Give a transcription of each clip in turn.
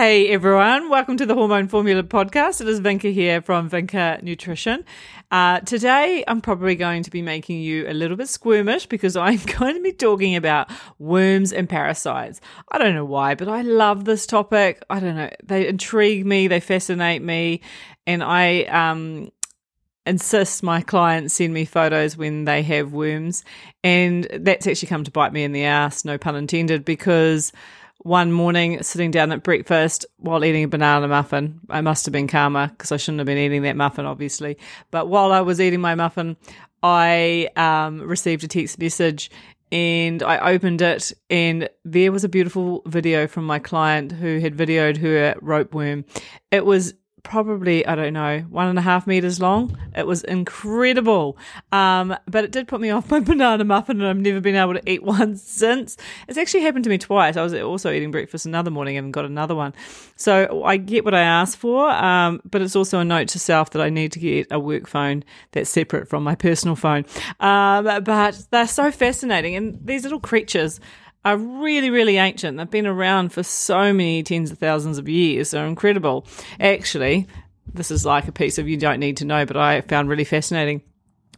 Hey everyone, welcome to the Hormone Formula podcast. It is Vinka here from Vinka Nutrition. Uh, today, I'm probably going to be making you a little bit squirmish because I'm going to be talking about worms and parasites. I don't know why, but I love this topic. I don't know, they intrigue me, they fascinate me, and I um, insist my clients send me photos when they have worms, and that's actually come to bite me in the ass, no pun intended, because one morning sitting down at breakfast while eating a banana muffin. I must have been karma because I shouldn't have been eating that muffin, obviously. But while I was eating my muffin, I um, received a text message and I opened it, and there was a beautiful video from my client who had videoed her ropeworm. It was probably I don't know one and a half meters long. It was incredible, um, but it did put me off my banana muffin, and I've never been able to eat one since. It's actually happened to me twice. I was also eating breakfast another morning and got another one. So I get what I asked for, um, but it's also a note to self that I need to get a work phone that's separate from my personal phone. Um, but they're so fascinating, and these little creatures are really, really ancient. They've been around for so many tens of thousands of years. They're incredible. Actually, this is like a piece of you don't need to know, but I found really fascinating.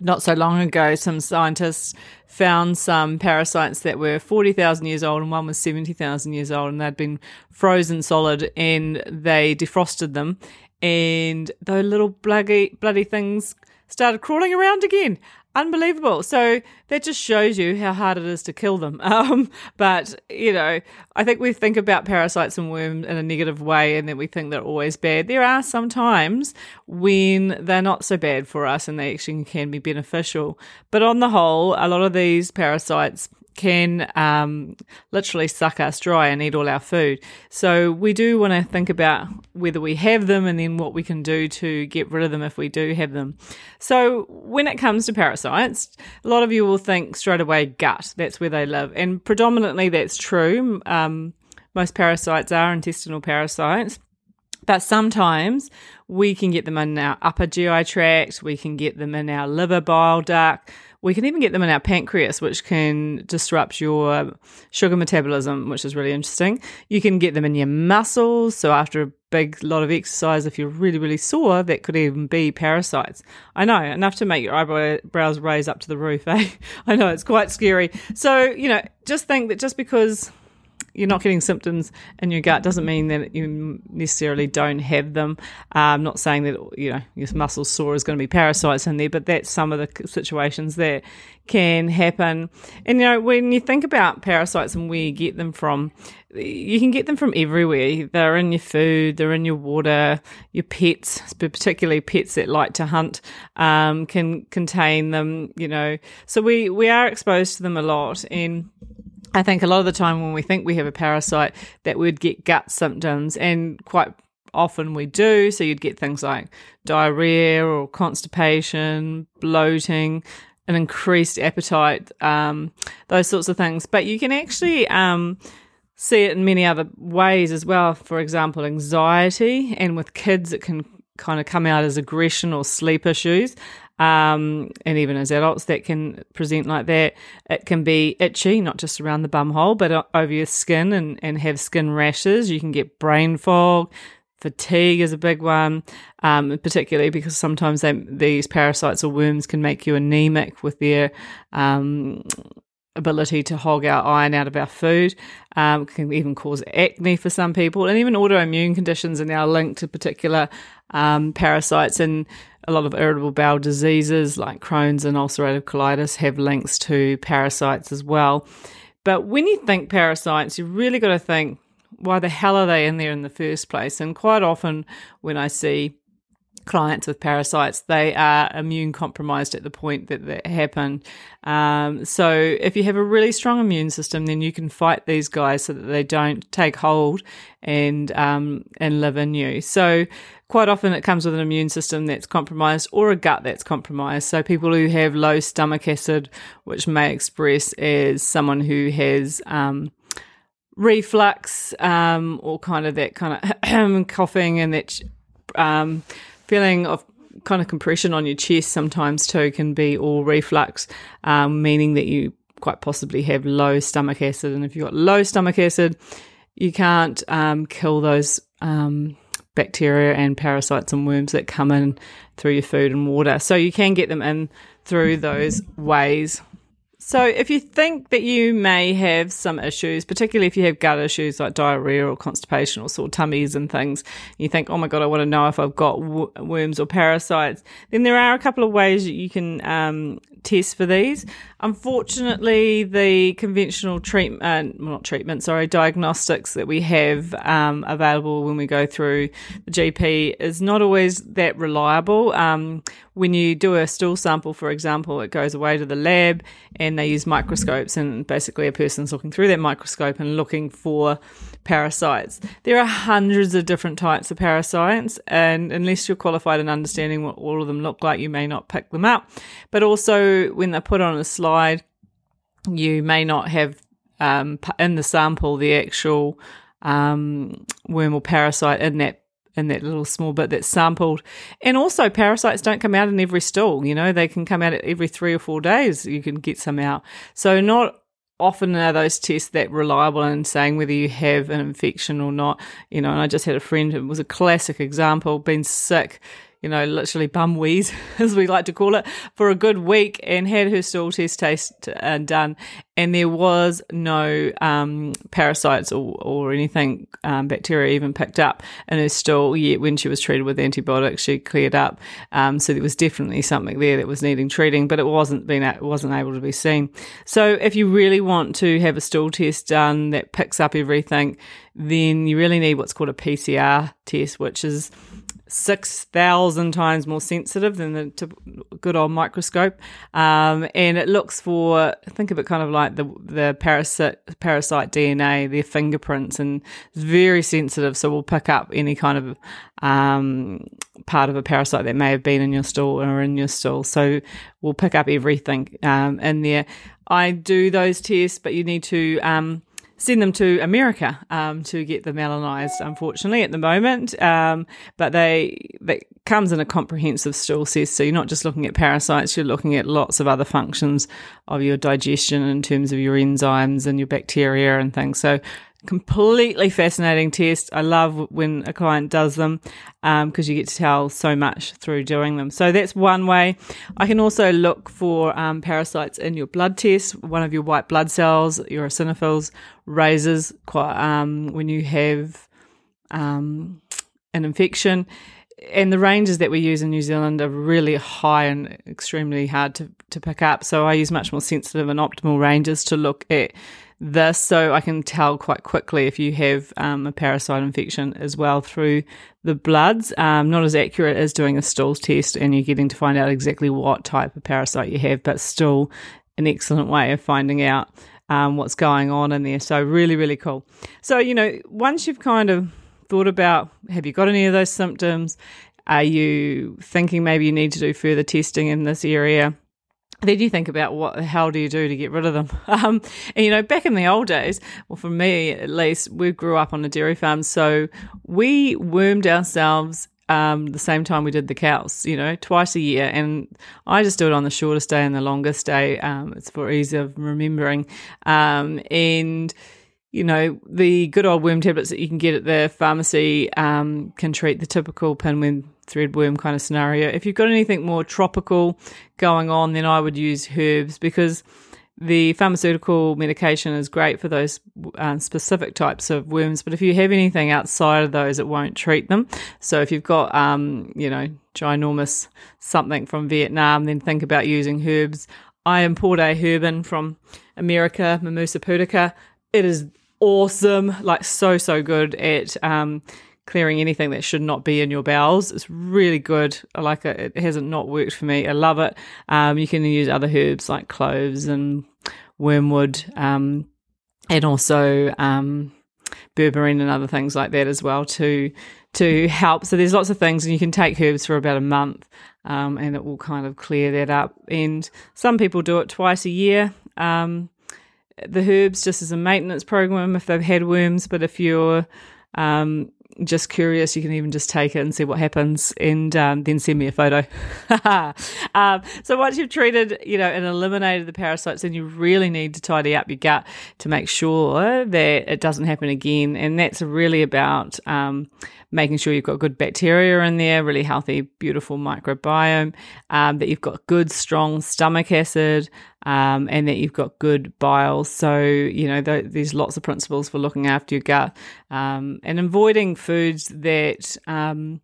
Not so long ago, some scientists found some parasites that were 40,000 years old and one was 70,000 years old, and they'd been frozen solid and they defrosted them. And those little bloody, bloody things started crawling around again unbelievable. So that just shows you how hard it is to kill them. Um, but you know, I think we think about parasites and worms in a negative way, and that we think they're always bad. There are some times when they're not so bad for us, and they actually can be beneficial. But on the whole, a lot of these parasites can um, literally suck us dry and eat all our food. So we do want to think about whether we have them and then what we can do to get rid of them if we do have them. So when it comes to parasites, a lot of you will think straight away gut. That's where they live, and predominantly that's true. Um, most parasites are intestinal parasites. But sometimes we can get them in our upper GI tract, we can get them in our liver bile duct, we can even get them in our pancreas, which can disrupt your sugar metabolism, which is really interesting. You can get them in your muscles. So, after a big lot of exercise, if you're really, really sore, that could even be parasites. I know, enough to make your eyebrows raise up to the roof, eh? I know, it's quite scary. So, you know, just think that just because you're not getting symptoms in your gut doesn't mean that you necessarily don't have them. Uh, I'm not saying that you know your muscle sore is going to be parasites in there, but that's some of the situations that can happen. And you know when you think about parasites and where you get them from, you can get them from everywhere. They're in your food, they're in your water, your pets, particularly pets that like to hunt, um, can contain them. You know, so we we are exposed to them a lot and I think a lot of the time when we think we have a parasite, that we'd get gut symptoms, and quite often we do. So you'd get things like diarrhea or constipation, bloating, an increased appetite, um, those sorts of things. But you can actually um, see it in many other ways as well. For example, anxiety, and with kids, it can kind of come out as aggression or sleep issues um, and even as adults that can present like that. It can be itchy, not just around the bum hole, but over your skin and, and have skin rashes. You can get brain fog. Fatigue is a big one, um, particularly because sometimes they, these parasites or worms can make you anemic with their um, ability to hog our iron out of our food. Um, can even cause acne for some people, and even autoimmune conditions are now linked to particular um, parasites. And a lot of irritable bowel diseases like Crohn's and ulcerative colitis have links to parasites as well. But when you think parasites, you really got to think, why the hell are they in there in the first place? And quite often, when I see clients with parasites, they are immune compromised at the point that that happened. Um, so if you have a really strong immune system, then you can fight these guys so that they don't take hold and um, and live in you. So quite often it comes with an immune system that's compromised or a gut that's compromised. So people who have low stomach acid, which may express as someone who has um, reflux um, or kind of that kind of coughing and that um, feeling of kind of compression on your chest sometimes too can be all reflux, um, meaning that you quite possibly have low stomach acid. And if you've got low stomach acid, you can't um, kill those um, bacteria and parasites and worms that come in through your food and water. So you can get them in through those ways. So, if you think that you may have some issues, particularly if you have gut issues like diarrhea or constipation or sore tummies and things, you think, oh my God, I want to know if I've got w- worms or parasites, then there are a couple of ways that you can um, test for these. Unfortunately, the conventional treatment, well, not treatment, sorry, diagnostics that we have um, available when we go through the GP is not always that reliable. Um, when you do a stool sample, for example, it goes away to the lab and they use microscopes, and basically a person's looking through that microscope and looking for parasites. There are hundreds of different types of parasites, and unless you're qualified in understanding what all of them look like, you may not pick them up. But also, when they're put on a slide, you may not have um, in the sample the actual um, worm or parasite in that in that little small bit that's sampled. And also, parasites don't come out in every stool. You know, they can come out every three or four days. You can get some out. So, not often are those tests that reliable in saying whether you have an infection or not. You know, and I just had a friend who was a classic example, been sick you know, literally bum wheeze, as we like to call it, for a good week and had her stool test taste uh, done. And there was no um, parasites or, or anything, um, bacteria even picked up in her stool yet when she was treated with antibiotics. She cleared up. Um, so there was definitely something there that was needing treating, but it wasn't being, it wasn't able to be seen. So if you really want to have a stool test done that picks up everything, then you really need what's called a PCR test, which is 6,000 times more sensitive than the good old microscope. Um, and it looks for, think of it kind of like the, the parasite, parasite DNA, their fingerprints, and it's very sensitive. So we'll pick up any kind of um, part of a parasite that may have been in your stool or in your stool. So we'll pick up everything um, in there. I do those tests, but you need to. Send them to America um, to get them melanized, unfortunately, at the moment. Um, but they that comes in a comprehensive stool test. So you're not just looking at parasites, you're looking at lots of other functions of your digestion in terms of your enzymes and your bacteria and things. So completely fascinating test. I love when a client does them because um, you get to tell so much through doing them. So that's one way. I can also look for um, parasites in your blood test. One of your white blood cells, your eosinophils, raises quite um, when you have um, an infection. And the ranges that we use in New Zealand are really high and extremely hard to, to pick up. So I use much more sensitive and optimal ranges to look at this so I can tell quite quickly if you have um, a parasite infection as well through the bloods. Um, not as accurate as doing a stools test and you're getting to find out exactly what type of parasite you have, but still an excellent way of finding out um, what's going on in there. So, really, really cool. So, you know, once you've kind of thought about have you got any of those symptoms? Are you thinking maybe you need to do further testing in this area? then you think about what the hell do you do to get rid of them? Um, and you know, back in the old days, well, for me at least, we grew up on a dairy farm, so we wormed ourselves um, the same time we did the cows, you know, twice a year. And I just do it on the shortest day and the longest day. Um, it's for ease of remembering. Um, and you know, the good old worm tablets that you can get at the pharmacy um, can treat the typical pinworm, threadworm kind of scenario. If you've got anything more tropical going on, then I would use herbs because the pharmaceutical medication is great for those um, specific types of worms. But if you have anything outside of those, it won't treat them. So if you've got, um, you know, ginormous something from Vietnam, then think about using herbs. I import a herb in from America, Mimosa pudica. It is awesome, like so so good at um, clearing anything that should not be in your bowels. It's really good. I like it. It hasn't not worked for me. I love it. Um, you can use other herbs like cloves and wormwood, um, and also um, berberine and other things like that as well to to help. So there's lots of things, and you can take herbs for about a month, um, and it will kind of clear that up. And some people do it twice a year. Um, the herbs just as a maintenance program if they've had worms, but if you're um, just curious, you can even just take it and see what happens, and um, then send me a photo. um, so once you've treated, you know, and eliminated the parasites, then you really need to tidy up your gut to make sure that it doesn't happen again. And that's really about um, making sure you've got good bacteria in there, really healthy, beautiful microbiome, um, that you've got good, strong stomach acid, um, and that you've got good bile. So, you know, th- there's lots of principles for looking after your gut um, and avoiding foods that um,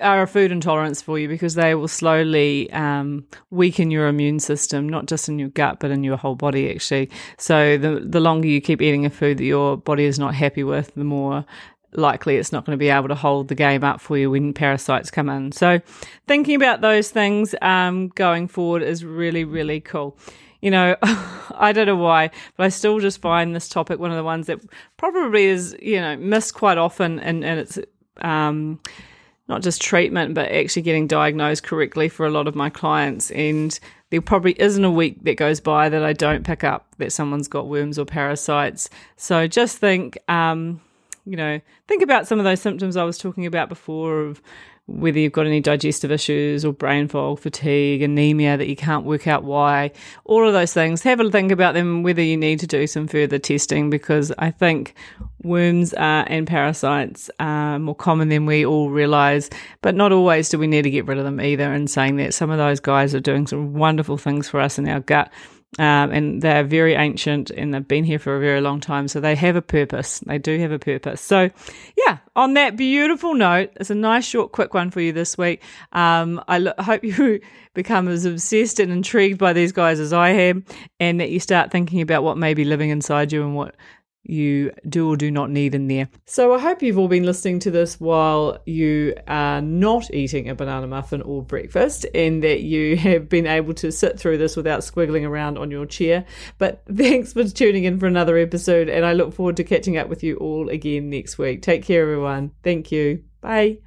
are a food intolerance for you because they will slowly um, weaken your immune system, not just in your gut, but in your whole body, actually. So, the, the longer you keep eating a food that your body is not happy with, the more likely it's not going to be able to hold the game up for you when parasites come in. So, thinking about those things um, going forward is really, really cool. You know, I don't know why, but I still just find this topic one of the ones that probably is, you know, missed quite often and, and it's um, not just treatment, but actually getting diagnosed correctly for a lot of my clients. And there probably isn't a week that goes by that I don't pick up that someone's got worms or parasites. So just think, um, you know, think about some of those symptoms I was talking about before of whether you've got any digestive issues or brain fog, fatigue, anemia that you can't work out why, all of those things. Have a think about them, whether you need to do some further testing, because I think worms uh, and parasites are more common than we all realize, but not always do we need to get rid of them either. And saying that some of those guys are doing some wonderful things for us in our gut um, and they're very ancient and they've been here for a very long time. So they have a purpose. They do have a purpose. So, yeah, on that beautiful note, it's a nice, short, quick one for you this week. Um, I lo- hope you become as obsessed and intrigued by these guys as I am, and that you start thinking about what may be living inside you and what you do or do not need in there. So I hope you've all been listening to this while you are not eating a banana muffin or breakfast and that you have been able to sit through this without squiggling around on your chair. But thanks for tuning in for another episode and I look forward to catching up with you all again next week. Take care everyone. Thank you. Bye.